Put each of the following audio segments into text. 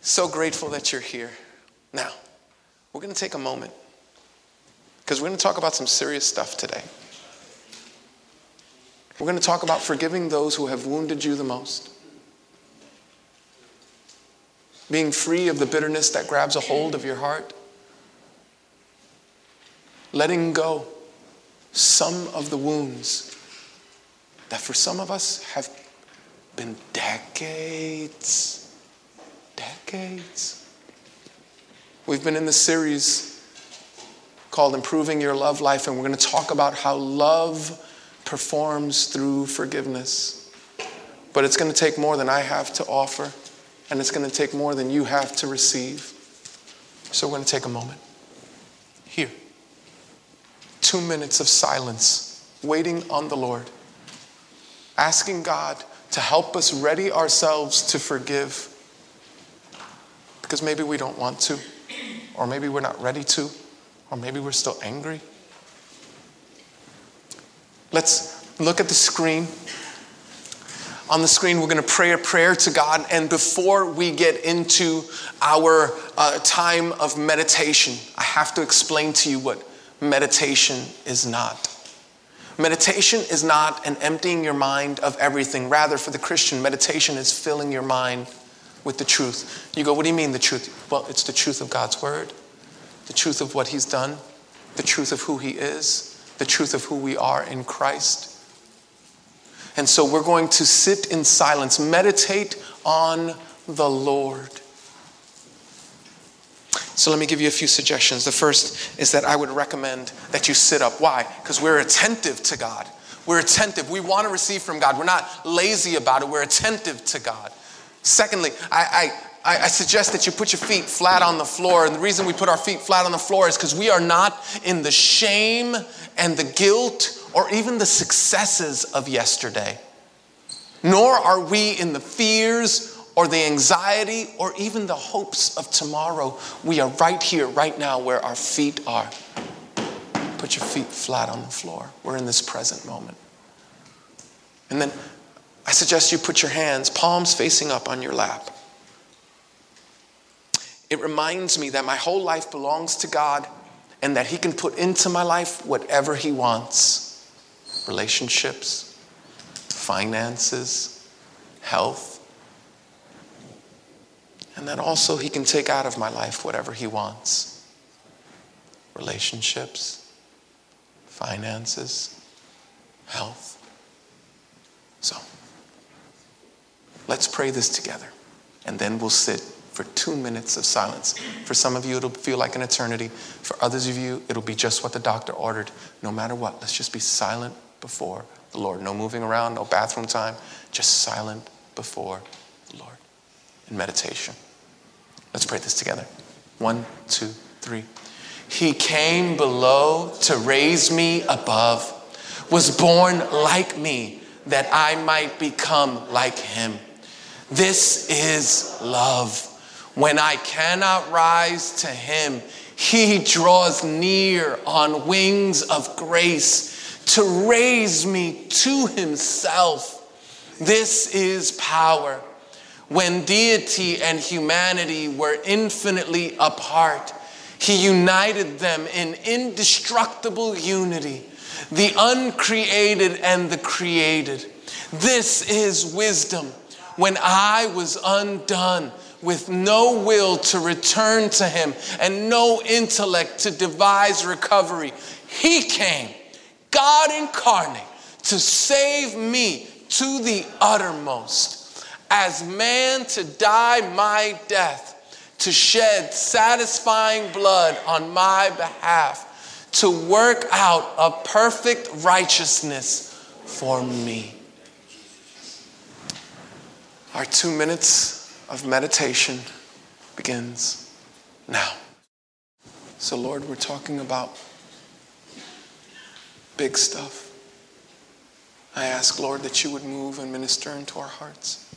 So grateful that you're here. Now, we're going to take a moment because we're going to talk about some serious stuff today. We're going to talk about forgiving those who have wounded you the most, being free of the bitterness that grabs a hold of your heart, letting go some of the wounds that for some of us have been decades, decades. We've been in the series called Improving Your Love Life, and we're going to talk about how love performs through forgiveness. But it's going to take more than I have to offer, and it's going to take more than you have to receive. So we're going to take a moment. Here. Two minutes of silence, waiting on the Lord, asking God to help us ready ourselves to forgive. Because maybe we don't want to, or maybe we're not ready to. Or maybe we're still angry. Let's look at the screen. On the screen, we're going to pray a prayer to God. And before we get into our uh, time of meditation, I have to explain to you what meditation is not. Meditation is not an emptying your mind of everything. Rather, for the Christian, meditation is filling your mind with the truth. You go, what do you mean the truth? Well, it's the truth of God's word the truth of what He's done, the truth of who He is, the truth of who we are in Christ. And so we're going to sit in silence, meditate on the Lord. So let me give you a few suggestions. The first is that I would recommend that you sit up. Why? Because we're attentive to God. We're attentive. We want to receive from God. We're not lazy about it. We're attentive to God. Secondly, I, I, I, suggest that you put your feet flat on the floor. And the reason we put our feet flat on the floor is because we are not in the shame and the guilt or even the successes of yesterday. Nor are we in the fears or the anxiety or even the hopes of tomorrow. We are right here, right now, where our feet are. Put your feet flat on the floor. We're in this present moment. And then I suggest you put your hands, palms facing up, on your lap. It reminds me that my whole life belongs to God and that He can put into my life whatever He wants relationships, finances, health. And that also He can take out of my life whatever He wants relationships, finances, health. So, let's pray this together, and then we'll sit for two minutes of silence. For some of you, it'll feel like an eternity. For others of you, it'll be just what the doctor ordered. No matter what, let's just be silent before the Lord. No moving around, no bathroom time, just silent before the Lord in meditation. Let's pray this together. One, two, three. He came below to raise me above, was born like me that I might become like him. This is love. When I cannot rise to him, he draws near on wings of grace to raise me to himself. This is power. When deity and humanity were infinitely apart, he united them in indestructible unity, the uncreated and the created. This is wisdom. When I was undone, with no will to return to him and no intellect to devise recovery. He came, God incarnate, to save me to the uttermost, as man to die my death, to shed satisfying blood on my behalf, to work out a perfect righteousness for me. Our two minutes of meditation begins now. So, Lord, we're talking about big stuff. I ask, Lord, that you would move and minister into our hearts.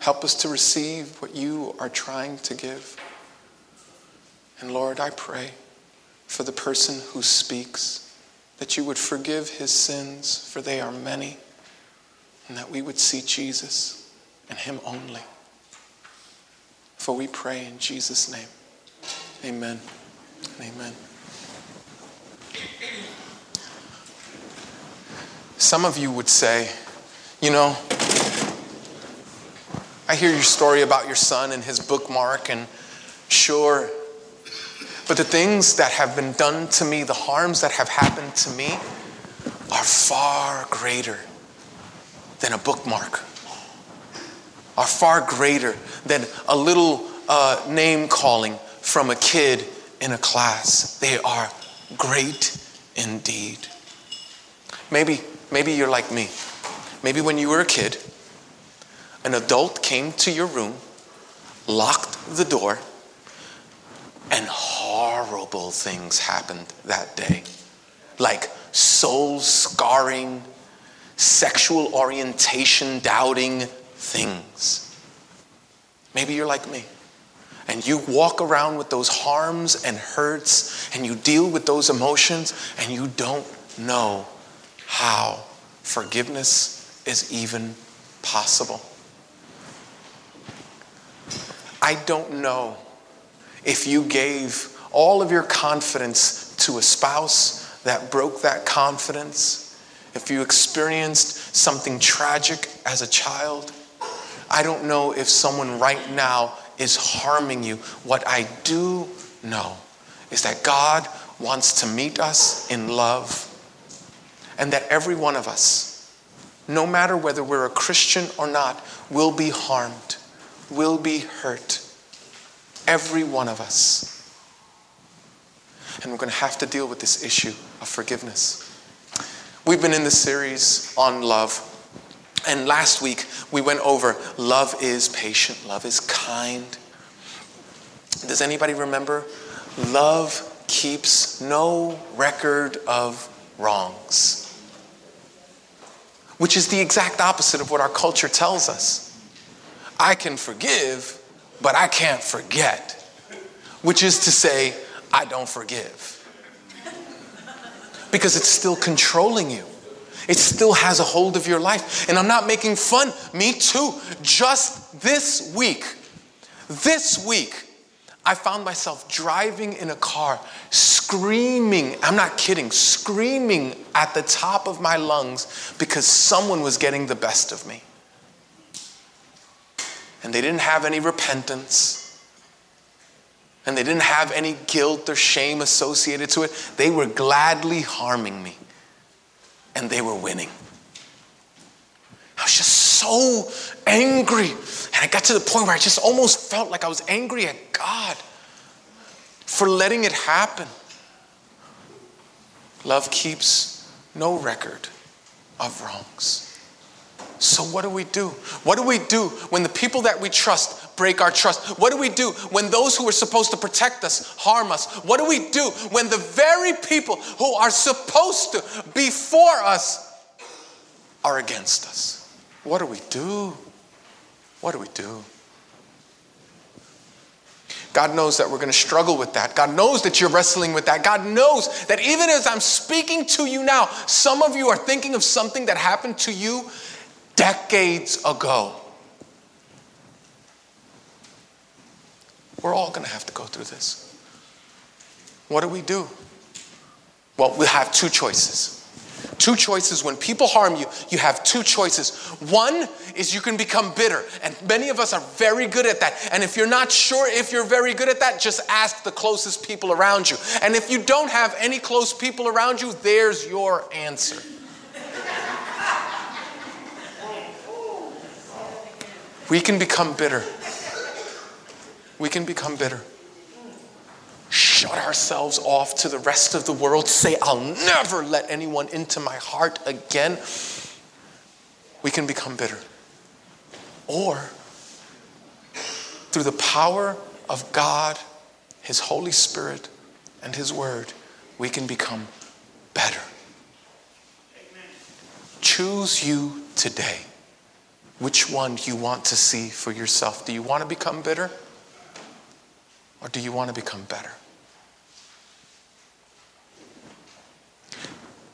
Help us to receive what you are trying to give. And Lord, I pray for the person who speaks that you would forgive his sins, for they are many, and that we would see Jesus and him only. For we pray in Jesus' name. Amen. Amen. Some of you would say, you know, I hear your story about your son and his bookmark, and sure, but the things that have been done to me, the harms that have happened to me, are far greater than a bookmark, are far greater than a little uh, name calling from a kid in a class. They are great indeed. Maybe, maybe you're like me. Maybe when you were a kid, an adult came to your room, locked the door, and horrible things happened that day. Like soul scarring, sexual orientation doubting things. Maybe you're like me. And you walk around with those harms and hurts, and you deal with those emotions, and you don't know how forgiveness is even possible. I don't know if you gave all of your confidence to a spouse that broke that confidence, if you experienced something tragic as a child. I don't know if someone right now is harming you. What I do know is that God wants to meet us in love and that every one of us, no matter whether we're a Christian or not, will be harmed will be hurt. Every one of us. And we're going to have to deal with this issue of forgiveness. We've been in the series on love. And last week we went over love is patient, love is kind. Does anybody remember? Love keeps no record of wrongs, which is the exact opposite of what our culture tells us. I can forgive, but I can't forget, which is to say, I don't forgive. Because it's still controlling you. It still has a hold of your life. And I'm not making fun. Me too. Just this week, this week, I found myself driving in a car, screaming. I'm not kidding, screaming at the top of my lungs because someone was getting the best of me and they didn't have any repentance and they didn't have any guilt or shame associated to it. They were gladly harming me and they were winning. I was just so angry. And I got to the point where I just almost felt like I was angry at God for letting it happen. Love keeps no record of wrongs. So, what do we do? What do we do when the people that we trust break our trust? What do we do when those who are supposed to protect us harm us? What do we do when the very people who are supposed to be for us are against us? What do we do? What do we do? God knows that we're going to struggle with that. God knows that you're wrestling with that. God knows that even as I'm speaking to you now, some of you are thinking of something that happened to you decades ago. We're all going to have to go through this. What do we do? Well, we have two choices. Two choices. When people harm you, you have two choices. One is you can become bitter, and many of us are very good at that. And if you're not sure if you're very good at that, just ask the closest people around you. And if you don't have any close people around you, there's your answer. We can become bitter. We can become bitter. Shut ourselves off to the rest of the world. Say, I'll never let anyone into my heart again. We can become bitter. Or, through the power of God, His Holy Spirit, and His Word, we can become better. Choose you today which one you want to see for yourself. Do you want to become bitter? Or do you want to become better?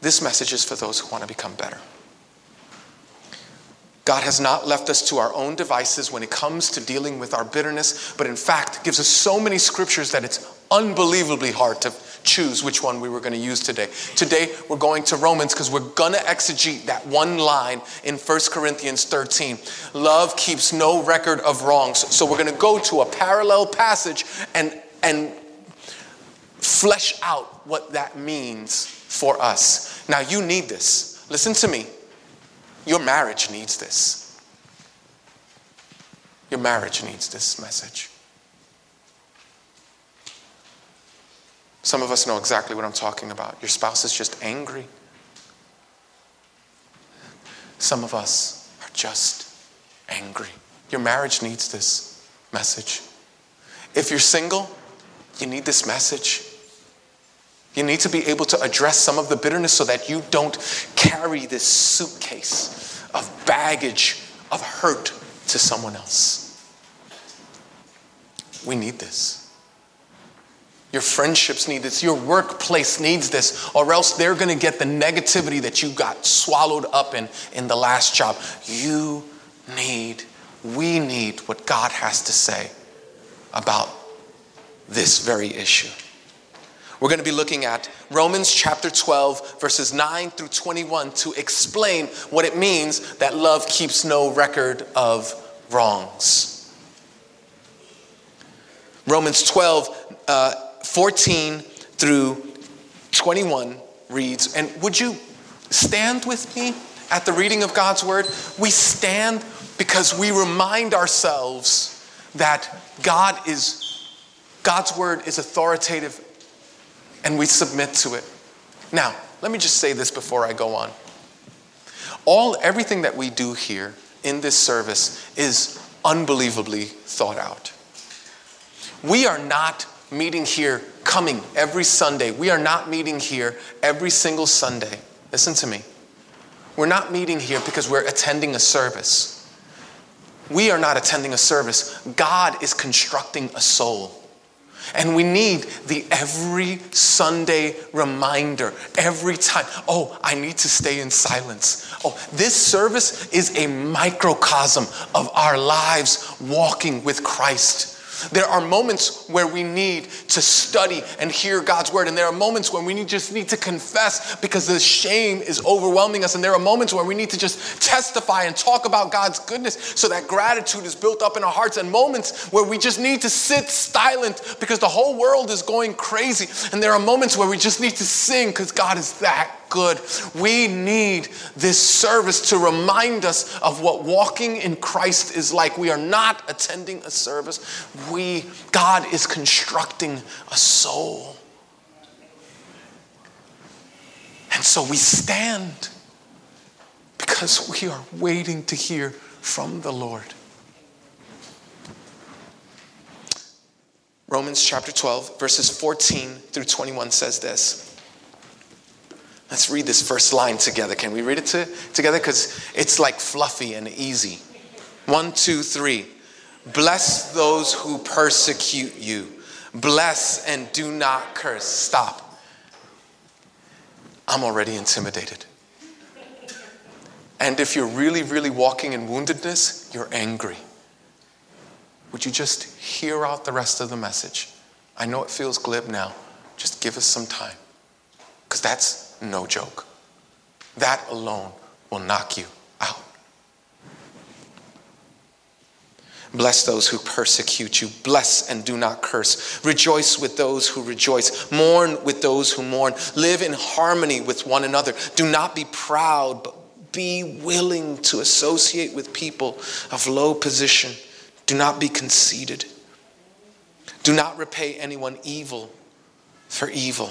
This message is for those who want to become better. God has not left us to our own devices when it comes to dealing with our bitterness, but in fact gives us so many scriptures that it's unbelievably hard to choose which one we were going to use today. Today we're going to Romans because we're going to exegete that one line in 1 Corinthians 13. Love keeps no record of wrongs. So we're going to go to a parallel passage and and flesh out what that means for us. Now you need this. Listen to me. Your marriage needs this. Your marriage needs this message. Some of us know exactly what I'm talking about. Your spouse is just angry. Some of us are just angry. Your marriage needs this message. If you're single, you need this message. You need to be able to address some of the bitterness so that you don't carry this suitcase of baggage of hurt to someone else. We need this. Your friendships need this. Your workplace needs this, or else they're going to get the negativity that you got swallowed up in in the last job. You need, we need what God has to say about this very issue. We're going to be looking at Romans chapter 12, verses 9 through 21 to explain what it means that love keeps no record of wrongs. Romans 12, uh, 14 through 21 reads, and would you stand with me at the reading of God's word? We stand because we remind ourselves that God is God's word is authoritative and we submit to it. Now, let me just say this before I go on. All everything that we do here in this service is unbelievably thought out. We are not meeting here coming every Sunday. We are not meeting here every single Sunday. Listen to me. We're not meeting here because we're attending a service. We are not attending a service. God is constructing a soul. And we need the every Sunday reminder, every time. Oh, I need to stay in silence. Oh, this service is a microcosm of our lives walking with Christ. There are moments where we need to study and hear God's word, and there are moments when we need, just need to confess because the shame is overwhelming us, and there are moments where we need to just testify and talk about God's goodness so that gratitude is built up in our hearts, and moments where we just need to sit silent because the whole world is going crazy, and there are moments where we just need to sing because God is that good. We need this service to remind us of what walking in Christ is like. We are not attending a service. We God is constructing a soul. And so we stand because we are waiting to hear from the Lord. Romans chapter 12, verses 14 through 21 says this. Let's read this first line together. Can we read it to, together? Because it's like fluffy and easy. One, two, three. Bless those who persecute you. Bless and do not curse. Stop. I'm already intimidated. And if you're really, really walking in woundedness, you're angry. Would you just hear out the rest of the message? I know it feels glib now. Just give us some time. Because that's no joke. That alone will knock you out. Bless those who persecute you. Bless and do not curse. Rejoice with those who rejoice. Mourn with those who mourn. Live in harmony with one another. Do not be proud, but be willing to associate with people of low position. Do not be conceited. Do not repay anyone evil for evil.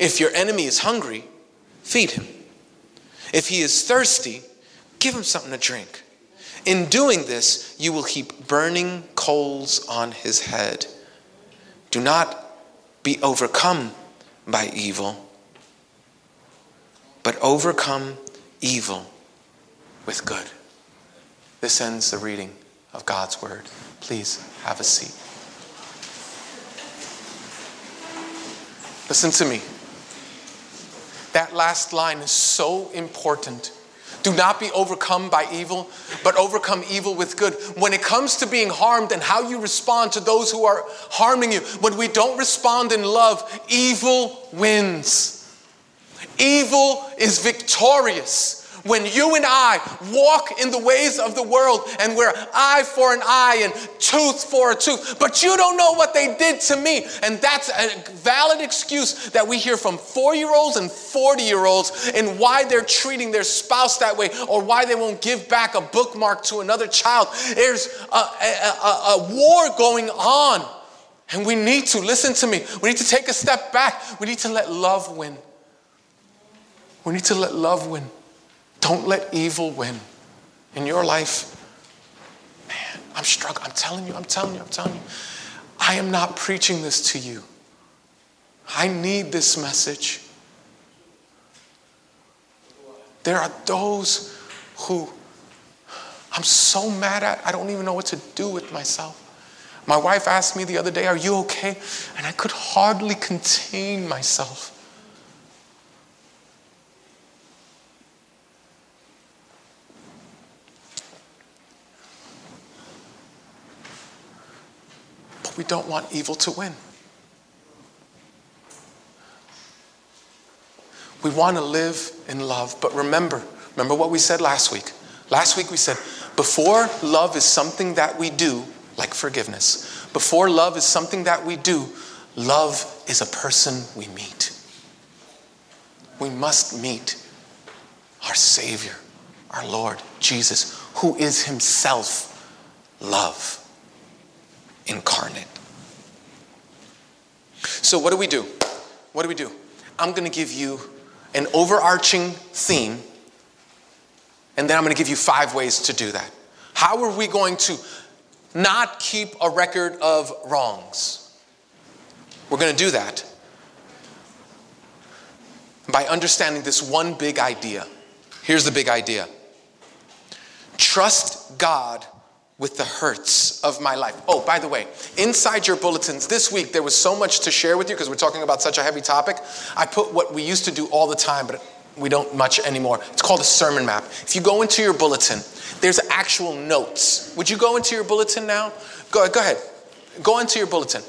if your enemy is hungry, feed him. If he is thirsty, give him something to drink. In doing this, you will heap burning coals on his head. Do not be overcome by evil, but overcome evil with good. This ends the reading of God's word. Please have a seat. Listen to me. That last line is so important. Do not be overcome by evil, but overcome evil with good. When it comes to being harmed and how you respond to those who are harming you, when we don't respond in love, evil wins. Evil is victorious when you and I walk in the ways of the world and we're eye for an eye and tooth for a tooth, but you don't know what they did to me. And that's a valid excuse that we hear from four year olds and 40 year olds and why they're treating their spouse that way or why they won't give back a bookmark to another child. There's a, a, a, a war going on. And we need to, listen to me, we need to take a step back. We need to let love win. We need to let love win. Don't let evil win in your life. Man, I'm struggling. I'm telling you, I'm telling you, I'm telling you. I am not preaching this to you. I need this message. There are those who I'm so mad at, I don't even know what to do with myself. My wife asked me the other day, Are you okay? And I could hardly contain myself. We don't want evil to win. We want to live in love. But remember, remember what we said last week. Last week we said, before love is something that we do, like forgiveness, before love is something that we do, love is a person we meet. We must meet our Savior, our Lord, Jesus, who is Himself love incarnate. So, what do we do? What do we do? I'm going to give you an overarching theme, and then I'm going to give you five ways to do that. How are we going to not keep a record of wrongs? We're going to do that by understanding this one big idea. Here's the big idea trust God with the hurts of my life. Oh, by the way, inside your bulletins this week, there was so much to share with you because we're talking about such a heavy topic. I put what we used to do all the time, but we don't much anymore. It's called a sermon map. If you go into your bulletin, there's actual notes. Would you go into your bulletin now? Go, go ahead. Go into your bulletin.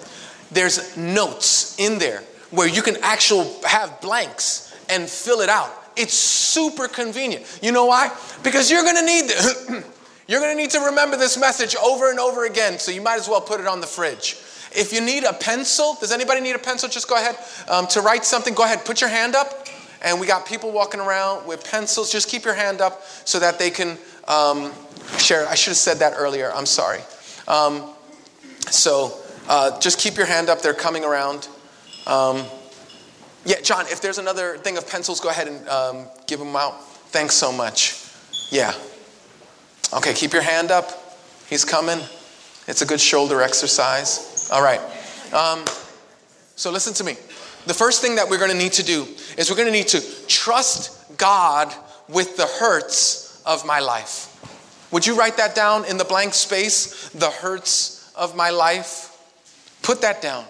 There's notes in there where you can actually have blanks and fill it out. It's super convenient. You know why? Because you're to need. You're going to need to remember this message over and over again, so you might as well put it on the fridge. If you need a pencil, does anybody need a pencil? Just go ahead um, to write something. Go ahead, put your hand up. And we got people walking around with pencils. Just keep your hand up so that they can um, share. I should have said that earlier. I'm sorry. Um, so uh, just keep your hand up. They're coming around. Um, yeah, John, if there's another thing of pencils, go ahead and um, give them out. Thanks so much. Yeah. Okay, keep your hand up. He's coming. It's a good shoulder exercise. All right. Um, so listen to me. The first thing that we're going to need to do is we're going to need to trust God with the hurts of my life. Would you write that down in the blank space? The hurts of my life? Put that down.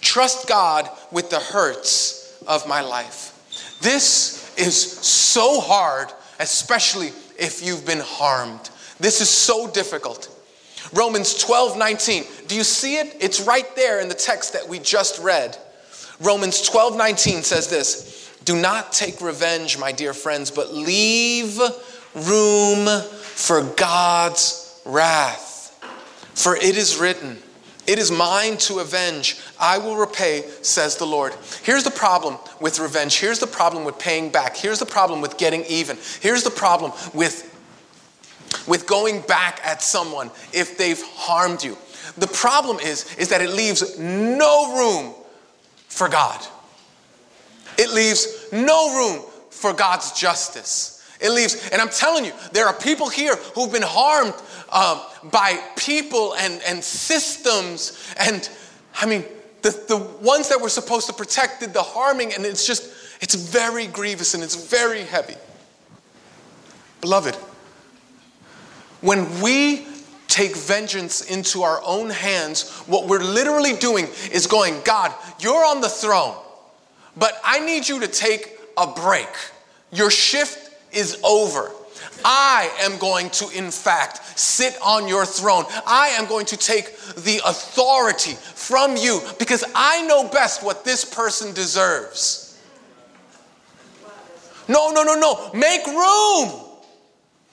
Trust God with the hurts of my life. This is so hard, especially if you've been harmed. This is so difficult. Romans 12, 19. Do you see it? It's right there in the text that we just read. Romans 12, 19 says this Do not take revenge, my dear friends, but leave room for God's wrath. For it is written, It is mine to avenge. I will repay, says the Lord. Here's the problem with revenge. Here's the problem with paying back. Here's the problem with getting even. Here's the problem with with going back at someone if they've harmed you. The problem is, is that it leaves no room for God. It leaves no room for God's justice. It leaves. And I'm telling you, there are people here who've been harmed um, by people and, and systems. And I mean, the, the ones that were supposed to protect did the harming. And it's just, it's very grievous and it's very heavy. Beloved, when we take vengeance into our own hands, what we're literally doing is going, God, you're on the throne, but I need you to take a break. Your shift is over. I am going to, in fact, sit on your throne. I am going to take the authority from you because I know best what this person deserves. No, no, no, no. Make room.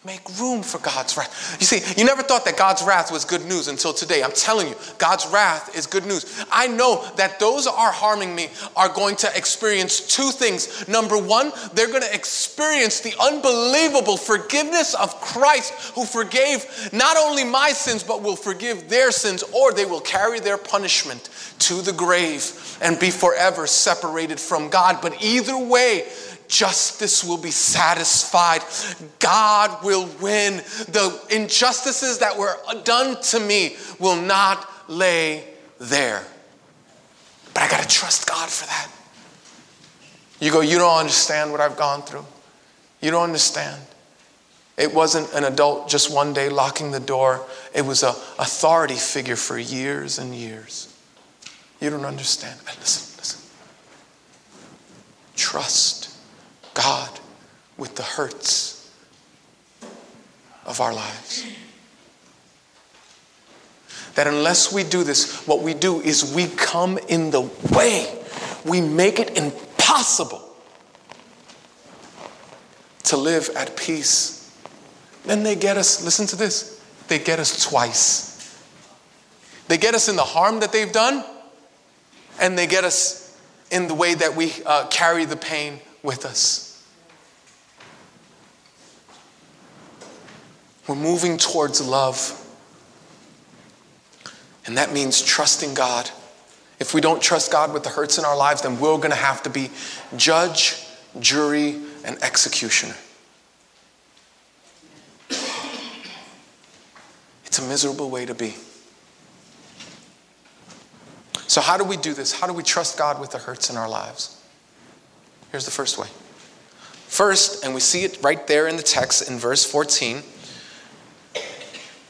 Make room for God's wrath. You see, you never thought that God's wrath was good news until today. I'm telling you, God's wrath is good news. I know that those are harming me are going to experience two things. Number one, they're going to experience the unbelievable forgiveness of Christ who forgave not only my sins, but will forgive their sins, or they will carry their punishment to the grave and be forever separated from God. But either way, justice will be satisfied. God will win. The injustices that were done to me will not lay there. But I got to trust God for that. You go, you don't understand what I've gone through. You don't understand. It wasn't an adult just one day locking the door. It was an authority figure for years and years. You don't understand. Listen, listen. Trust God with the hurts of our lives. That unless we do this, what we do is we come in the way, we make it impossible to live at peace. Then they get us, listen to this, they get us twice. They get us in the harm that they've done, and they get us in the way that we uh, carry the pain with us. We're moving towards love. And that means trusting God. If we don't trust God with the hurts in our lives, then we're going to have to be judge, jury, and executioner. It's a miserable way to be. So, how do we do this? How do we trust God with the hurts in our lives? Here's the first way. First, and we see it right there in the text in verse 14,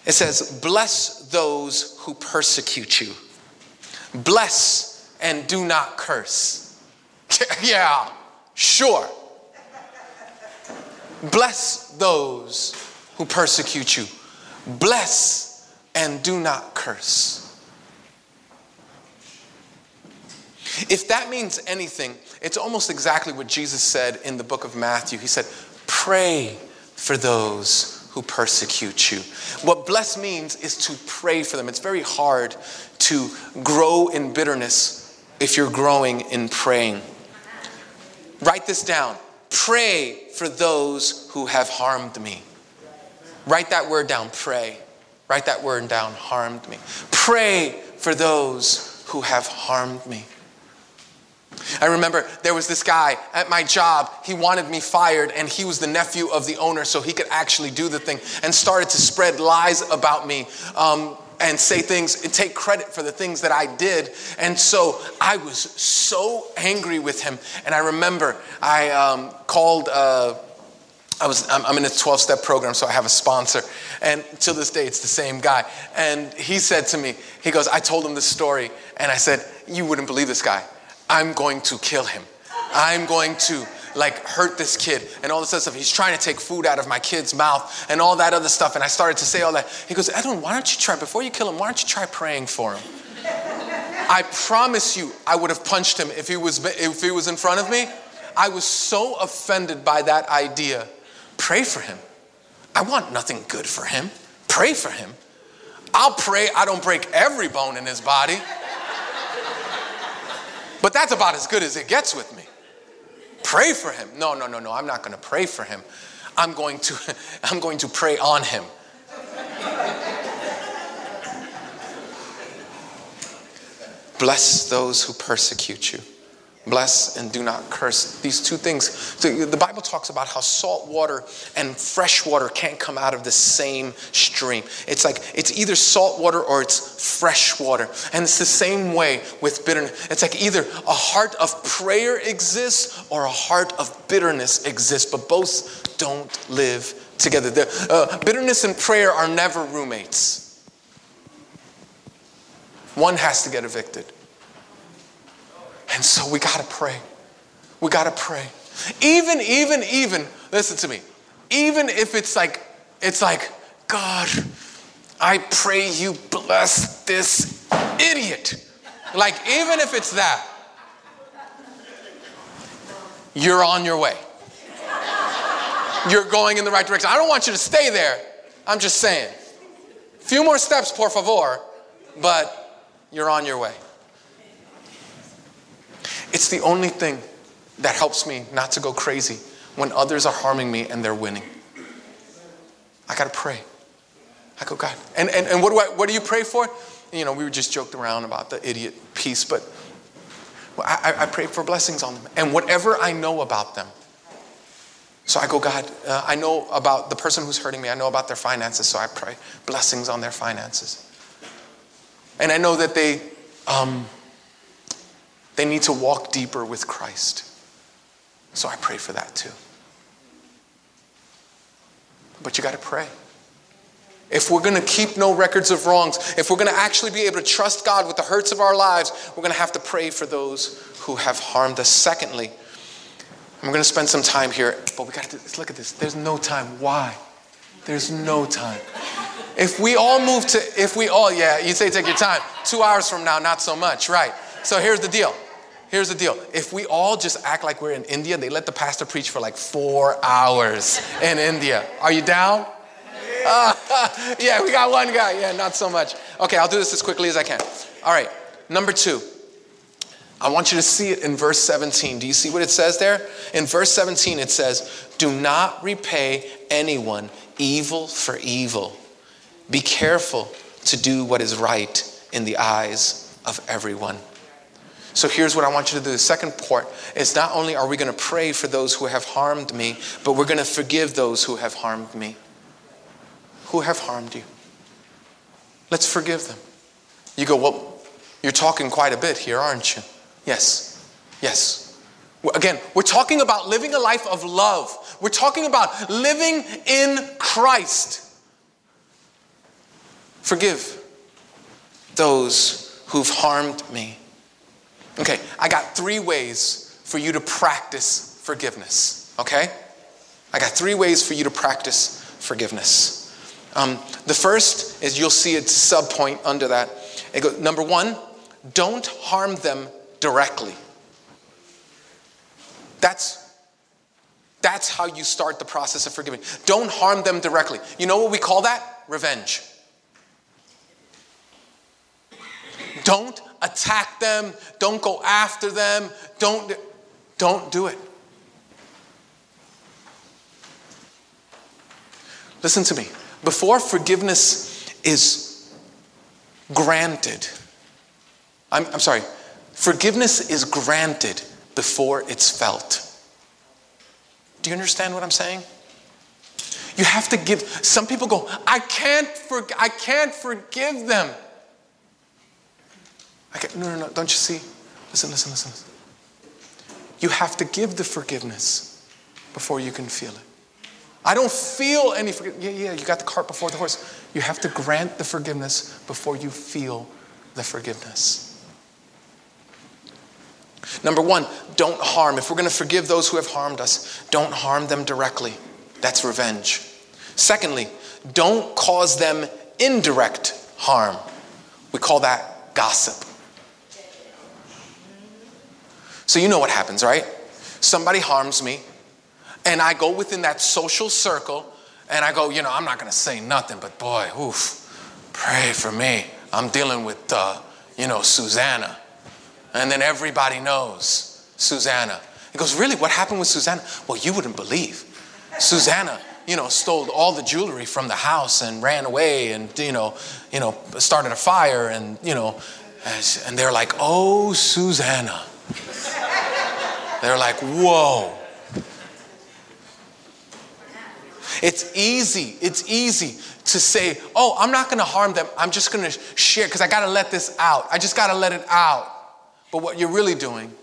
it says, Bless those who persecute you. Bless and do not curse. yeah, sure. Bless those who persecute you. Bless and do not curse. If that means anything, it's almost exactly what Jesus said in the book of Matthew. He said, Pray for those who persecute you. What bless means is to pray for them. It's very hard to grow in bitterness if you're growing in praying. Write this down. Pray for those who have harmed me. Write that word down, pray. Write that word down, harmed me. Pray for those who have harmed me. I remember there was this guy at my job. He wanted me fired, and he was the nephew of the owner, so he could actually do the thing, and started to spread lies about me. Um, and say things and take credit for the things that I did. And so I was so angry with him. And I remember I um, called. Uh, I was, I'm in a 12 step program, so I have a sponsor. And to this day, it's the same guy. And he said to me, he goes, I told him this story. And I said, You wouldn't believe this guy. I'm going to kill him. I'm going to like hurt this kid and all this other stuff. He's trying to take food out of my kid's mouth and all that other stuff. And I started to say all that. He goes, Edwin, why don't you try, before you kill him, why don't you try praying for him? I promise you, I would have punched him if he was if he was in front of me. I was so offended by that idea. Pray for him. I want nothing good for him. Pray for him. I'll pray I don't break every bone in his body. But that's about as good as it gets with me. Pray for him. No, no, no, no. I'm not going to pray for him. I'm going to I'm going to pray on him. Bless those who persecute you. Bless and do not curse. These two things. So the Bible talks about how salt water and fresh water can't come out of the same stream. It's like it's either salt water or it's fresh water. And it's the same way with bitterness. It's like either a heart of prayer exists or a heart of bitterness exists, but both don't live together. The, uh, bitterness and prayer are never roommates. One has to get evicted. And so we got to pray. We got to pray. Even, even, even, listen to me. Even if it's like, it's like, God, I pray you bless this idiot. Like, even if it's that, you're on your way. You're going in the right direction. I don't want you to stay there. I'm just saying. Few more steps, por favor, but you're on your way. It's the only thing that helps me not to go crazy when others are harming me and they're winning. I gotta pray. I go, God. And, and, and what, do I, what do you pray for? You know, we were just joked around about the idiot piece, but I, I pray for blessings on them. And whatever I know about them. So I go, God, uh, I know about the person who's hurting me. I know about their finances, so I pray blessings on their finances. And I know that they, um, they need to walk deeper with Christ. So I pray for that too. But you got to pray. If we're going to keep no records of wrongs, if we're going to actually be able to trust God with the hurts of our lives, we're going to have to pray for those who have harmed us. Secondly, I'm going to spend some time here, but we got to look at this. There's no time. Why? There's no time. If we all move to, if we all, yeah, you say take your time. Two hours from now, not so much, right? So here's the deal. Here's the deal. If we all just act like we're in India, they let the pastor preach for like four hours in India. Are you down? Uh, yeah, we got one guy. Yeah, not so much. Okay, I'll do this as quickly as I can. All right, number two. I want you to see it in verse 17. Do you see what it says there? In verse 17, it says, Do not repay anyone evil for evil. Be careful to do what is right in the eyes of everyone. So here's what I want you to do. The second part is not only are we going to pray for those who have harmed me, but we're going to forgive those who have harmed me. Who have harmed you? Let's forgive them. You go, well, you're talking quite a bit here, aren't you? Yes. Yes. Again, we're talking about living a life of love. We're talking about living in Christ. Forgive those who've harmed me. Okay, I got three ways for you to practice forgiveness, okay? I got three ways for you to practice forgiveness. Um, the first is you'll see a sub point under that. It goes, number one, don't harm them directly. That's, that's how you start the process of forgiving. Don't harm them directly. You know what we call that? Revenge. Don't attack them, don't go after them, don't, don't do it. Listen to me. Before forgiveness is granted, I'm, I'm sorry, forgiveness is granted before it's felt. Do you understand what I'm saying? You have to give. Some people go, I can't, for, I can't forgive them. I no, no, no, don't you see? Listen, listen, listen, listen. You have to give the forgiveness before you can feel it. I don't feel any forgiveness. Yeah, yeah, you got the cart before the horse. You have to grant the forgiveness before you feel the forgiveness. Number one, don't harm. If we're going to forgive those who have harmed us, don't harm them directly. That's revenge. Secondly, don't cause them indirect harm. We call that gossip. So you know what happens, right? Somebody harms me, and I go within that social circle, and I go, you know, I'm not gonna say nothing, but boy, oof, pray for me. I'm dealing with, uh, you know, Susanna. And then everybody knows Susanna. He goes, Really? What happened with Susanna? Well, you wouldn't believe. Susanna, you know, stole all the jewelry from the house and ran away and, you know, you know, started a fire and, you know, and they're like, Oh, Susanna. They're like, whoa. It's easy, it's easy to say, oh, I'm not gonna harm them. I'm just gonna share because I gotta let this out. I just gotta let it out. But what you're really doing,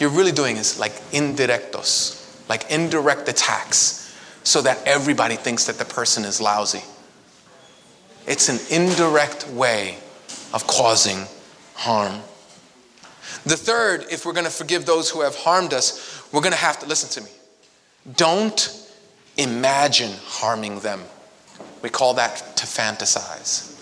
you're really doing is like indirectos, like indirect attacks, so that everybody thinks that the person is lousy. It's an indirect way of causing harm. The third, if we're going to forgive those who have harmed us, we're going to have to listen to me. Don't imagine harming them. We call that to fantasize.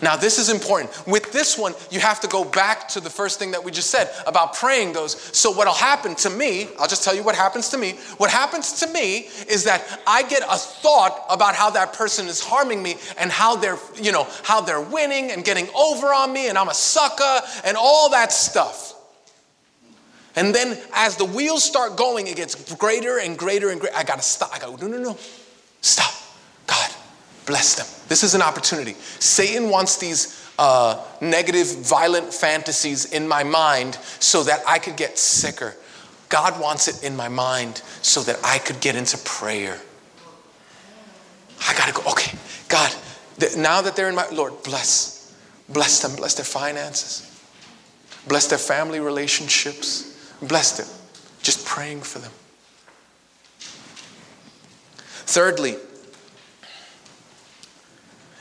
Now, this is important. With this one, you have to go back to the first thing that we just said about praying those. So, what'll happen to me, I'll just tell you what happens to me. What happens to me is that I get a thought about how that person is harming me and how they're, you know, how they're winning and getting over on me and I'm a sucker and all that stuff. And then as the wheels start going, it gets greater and greater and greater. I gotta stop. I go, no, no, no. Stop. God, bless them. This is an opportunity. Satan wants these uh, negative, violent fantasies in my mind so that I could get sicker. God wants it in my mind so that I could get into prayer. I gotta go, okay, God, th- now that they're in my, Lord, bless, bless them, bless their finances, bless their family relationships, bless them. Just praying for them. Thirdly,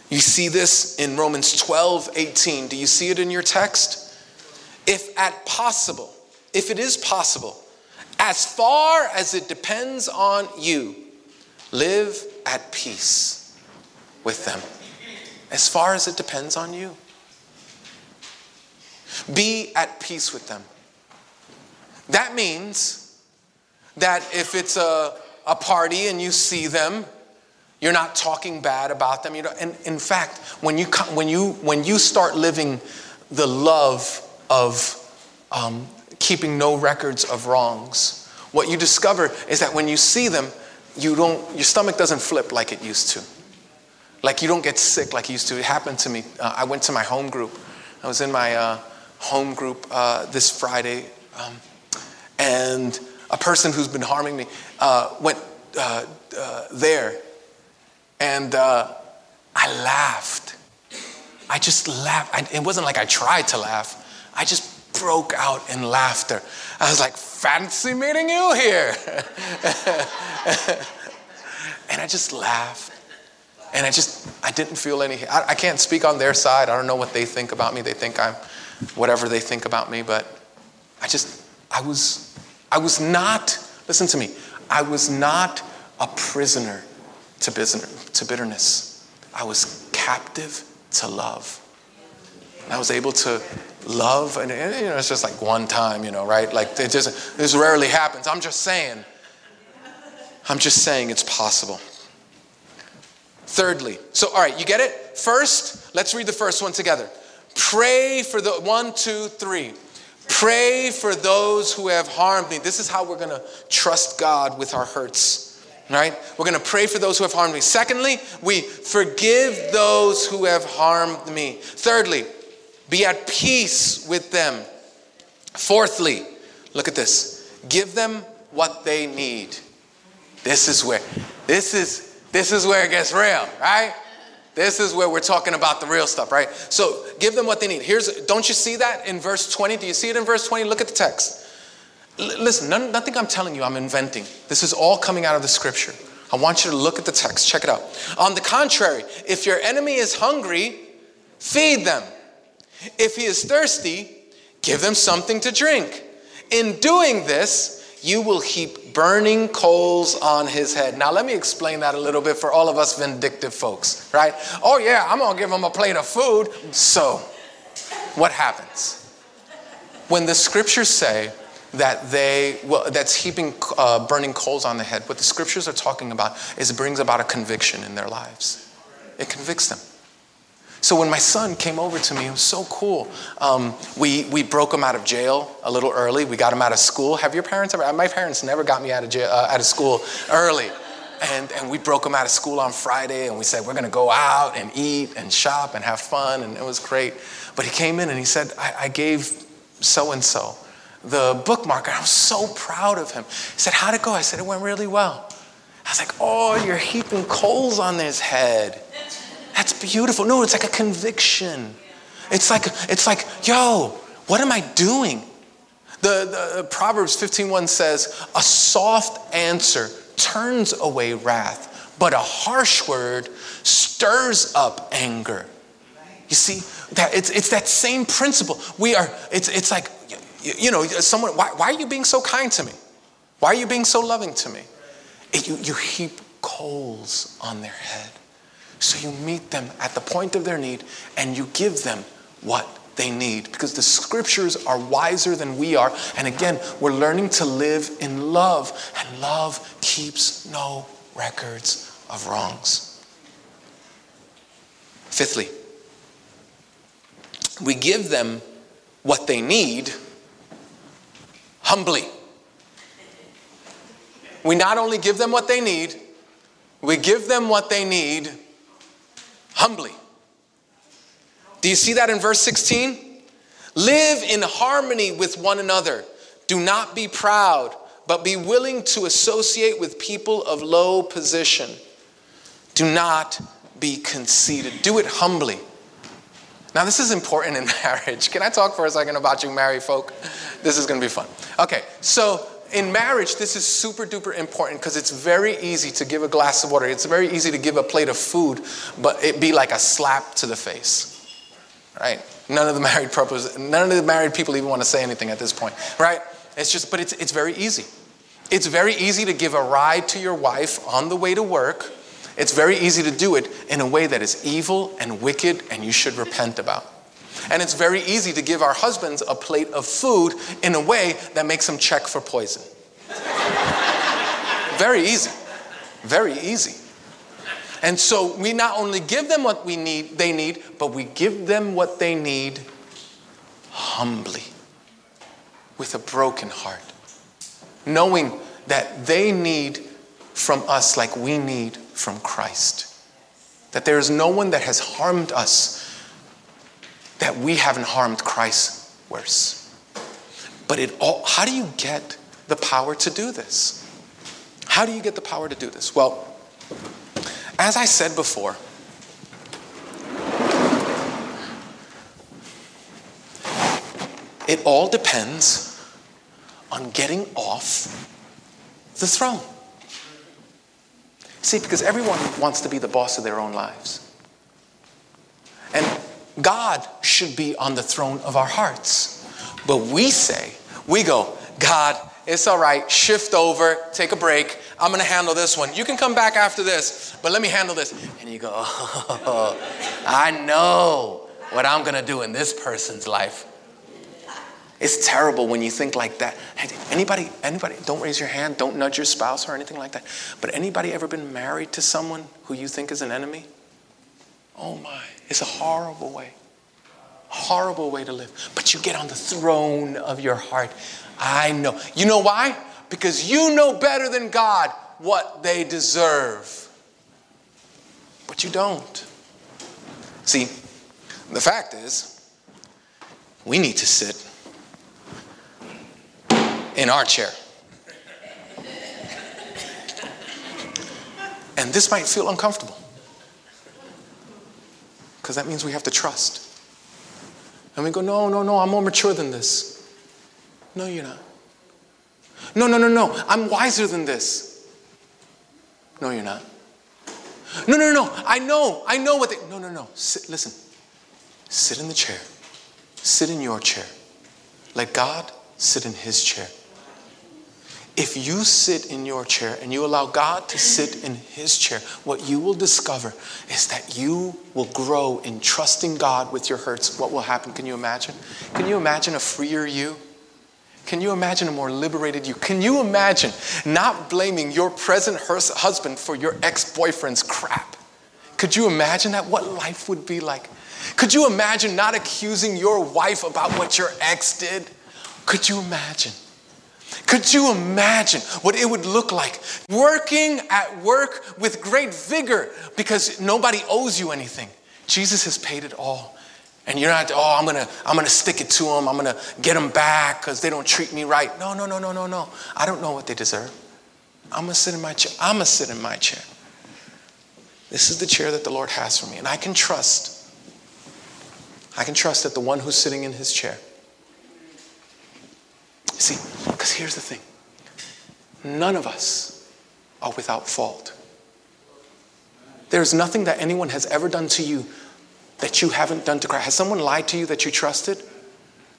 you see this in Romans 12, 18. Do you see it in your text? If at possible, if it is possible, as far as it depends on you, live at peace with them. As far as it depends on you. Be at peace with them. That means that if it's a, a party and you see them, you're not talking bad about them. You know, and in fact, when you, when you, when you start living the love of um, keeping no records of wrongs, what you discover is that when you see them, you don't, your stomach doesn't flip like it used to. Like you don't get sick like it used to. It happened to me. Uh, I went to my home group. I was in my uh, home group uh, this Friday. Um, and a person who's been harming me uh, went uh, uh, there, and uh, I laughed. I just laughed. I, it wasn't like I tried to laugh. I just broke out in laughter. I was like, "Fancy meeting you here," and I just laughed. And I just, I didn't feel any, I, I can't speak on their side. I don't know what they think about me. They think I'm whatever they think about me, but I just, I was I was not, listen to me, I was not a prisoner to bitterness. I was captive to love. I was able to love, and you know, it's just like one time, you know, right? Like it just this rarely happens. I'm just saying. I'm just saying it's possible. Thirdly, so all right, you get it? First, let's read the first one together. Pray for the one, two, three. Pray for those who have harmed me. This is how we're to trust God with our hurts. Right? We're going to pray for those who have harmed me. Secondly, we forgive those who have harmed me. Thirdly, be at peace with them. Fourthly, look at this. Give them what they need. This is where this is this is where it gets real, right? This is where we're talking about the real stuff, right? So give them what they need. Here's, don't you see that in verse 20? Do you see it in verse 20? Look at the text. Listen, none, nothing I'm telling you, I'm inventing. This is all coming out of the scripture. I want you to look at the text. Check it out. On the contrary, if your enemy is hungry, feed them. If he is thirsty, give them something to drink. In doing this, you will heap burning coals on his head. Now, let me explain that a little bit for all of us vindictive folks, right? Oh, yeah, I'm gonna give him a plate of food. So, what happens? When the scriptures say that they, well, that's heaping uh, burning coals on the head, what the scriptures are talking about is it brings about a conviction in their lives. It convicts them. So when my son came over to me, it was so cool. Um, we, we broke him out of jail a little early. We got him out of school. Have your parents ever? My parents never got me out of jail, uh, out of school early. And, and we broke him out of school on Friday, and we said, We're gonna go out and eat and shop and have fun, and it was great. But he came in and he said, I, I gave so and so the bookmarker. I was so proud of him. He said, How'd it go? I said, It went really well. I was like, Oh, you're heaping coals on his head. That's beautiful. No, it's like a conviction. It's like, it's like, yo, what am I doing? The, the Proverbs 15:1 says, a soft answer turns away wrath, but a harsh word stirs up anger. You see, that it's, it's that same principle. We are, it's, it's like, you, you know, someone, why, why are you being so kind to me? Why are you being so loving to me? You, you heap coals on their head. So you meet them at the point of their need and you give them what they need because the scriptures are wiser than we are. And again, we're learning to live in love, and love keeps no records of wrongs. Fifthly, we give them what they need humbly. We not only give them what they need, we give them what they need humbly. Do you see that in verse 16? Live in harmony with one another. Do not be proud, but be willing to associate with people of low position. Do not be conceited. Do it humbly. Now, this is important in marriage. Can I talk for a second about you married folk? This is going to be fun. Okay, so in marriage, this is super duper important because it's very easy to give a glass of water. It's very easy to give a plate of food, but it be like a slap to the face right? None of the married purpose, none of the married people even want to say anything at this point, right? It's just, but it's, it's very easy. It's very easy to give a ride to your wife on the way to work. It's very easy to do it in a way that is evil and wicked and you should repent about. And it's very easy to give our husbands a plate of food in a way that makes them check for poison. very easy. Very easy. And so we not only give them what we need, they need, but we give them what they need humbly, with a broken heart, knowing that they need from us like we need from Christ. That there is no one that has harmed us that we haven't harmed Christ worse. But it all, how do you get the power to do this? How do you get the power to do this? Well, as I said before, it all depends on getting off the throne. See, because everyone wants to be the boss of their own lives. And God should be on the throne of our hearts. But we say, we go, God, it's all right. Shift over, take a break. I'm to handle this one. You can come back after this, but let me handle this. And you go, oh, I know what I'm to do in this person's life. It's terrible when you think like that. Anybody, anybody, don't raise your hand, don't nudge your spouse or anything like that. But anybody ever been married to someone who you think is an enemy? Oh my, it's a horrible way. Horrible way to live. But you get on the throne of your heart. I know. You know why? Because you know better than God what they deserve. But you don't. See, the fact is, we need to sit in our chair. And this might feel uncomfortable because that means we have to trust. And we go, no, no, no, I'm more mature than this. No, you're not. No, no, no, no. I'm wiser than this. No, you're not. No, no, no. I know. I know what they. No, no, no. Sit, listen. Sit in the chair. Sit in your chair. Let God sit in his chair. If you sit in your chair and you allow God to sit in his chair, what you will discover is that you will grow in trusting God with your hurts. What will happen? Can you imagine? Can you imagine a freer you? Can you imagine a more liberated you? Can you imagine not blaming your present husband for your ex boyfriend's crap? Could you imagine that? What life would be like? Could you imagine not accusing your wife about what your ex did? Could you imagine? Could you imagine what it would look like working at work with great vigor because nobody owes you anything? Jesus has paid it all. And you're not, oh, I'm gonna, I'm gonna stick it to them. I'm gonna get them back because they don't treat me right. No, no, no, no, no, no. I don't know what they deserve. I'm gonna sit in my chair. I'm gonna sit in my chair. This is the chair that the Lord has for me. And I can trust. I can trust that the one who's sitting in his chair. See, because here's the thing none of us are without fault. There's nothing that anyone has ever done to you that you haven't done to Christ. Has someone lied to you that you trusted?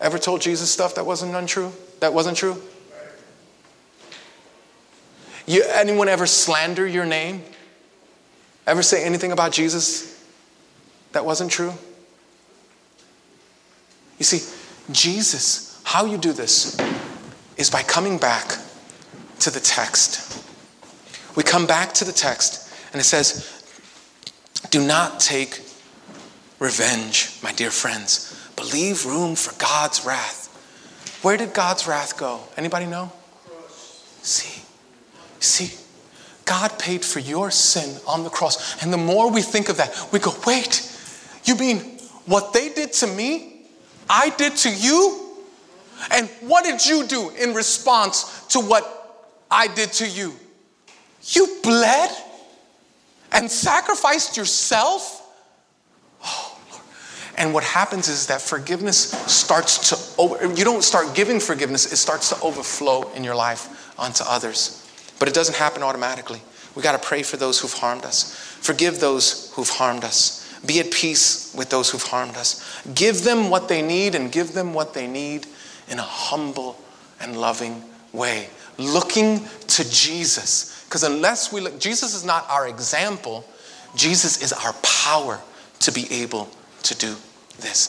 Ever told Jesus stuff that wasn't untrue? That wasn't true? You, anyone ever slander your name? Ever say anything about Jesus that wasn't true? You see, Jesus, how you do this is by coming back to the text. We come back to the text, and it says, Do not take revenge, my dear friends, but leave room for God's wrath. Where did God's wrath go? Anybody know? See, see, God paid for your sin on the cross. And the more we think of that, we go, wait, you mean what they did to me, I did to you? And what did you do in response to what I did to you? You bled and sacrificed yourself? Oh, Lord. And what happens is that forgiveness starts to, over, you don't start giving forgiveness, it starts to overflow in your life onto others. But it doesn't happen automatically. We got to pray for those who've harmed us, forgive those who've harmed us, be at peace with those who've harmed us. Give them what they need and give them what they need in a humble and loving way, looking to Jesus. Because unless we look, Jesus is not our example, Jesus is our power to be able to do this.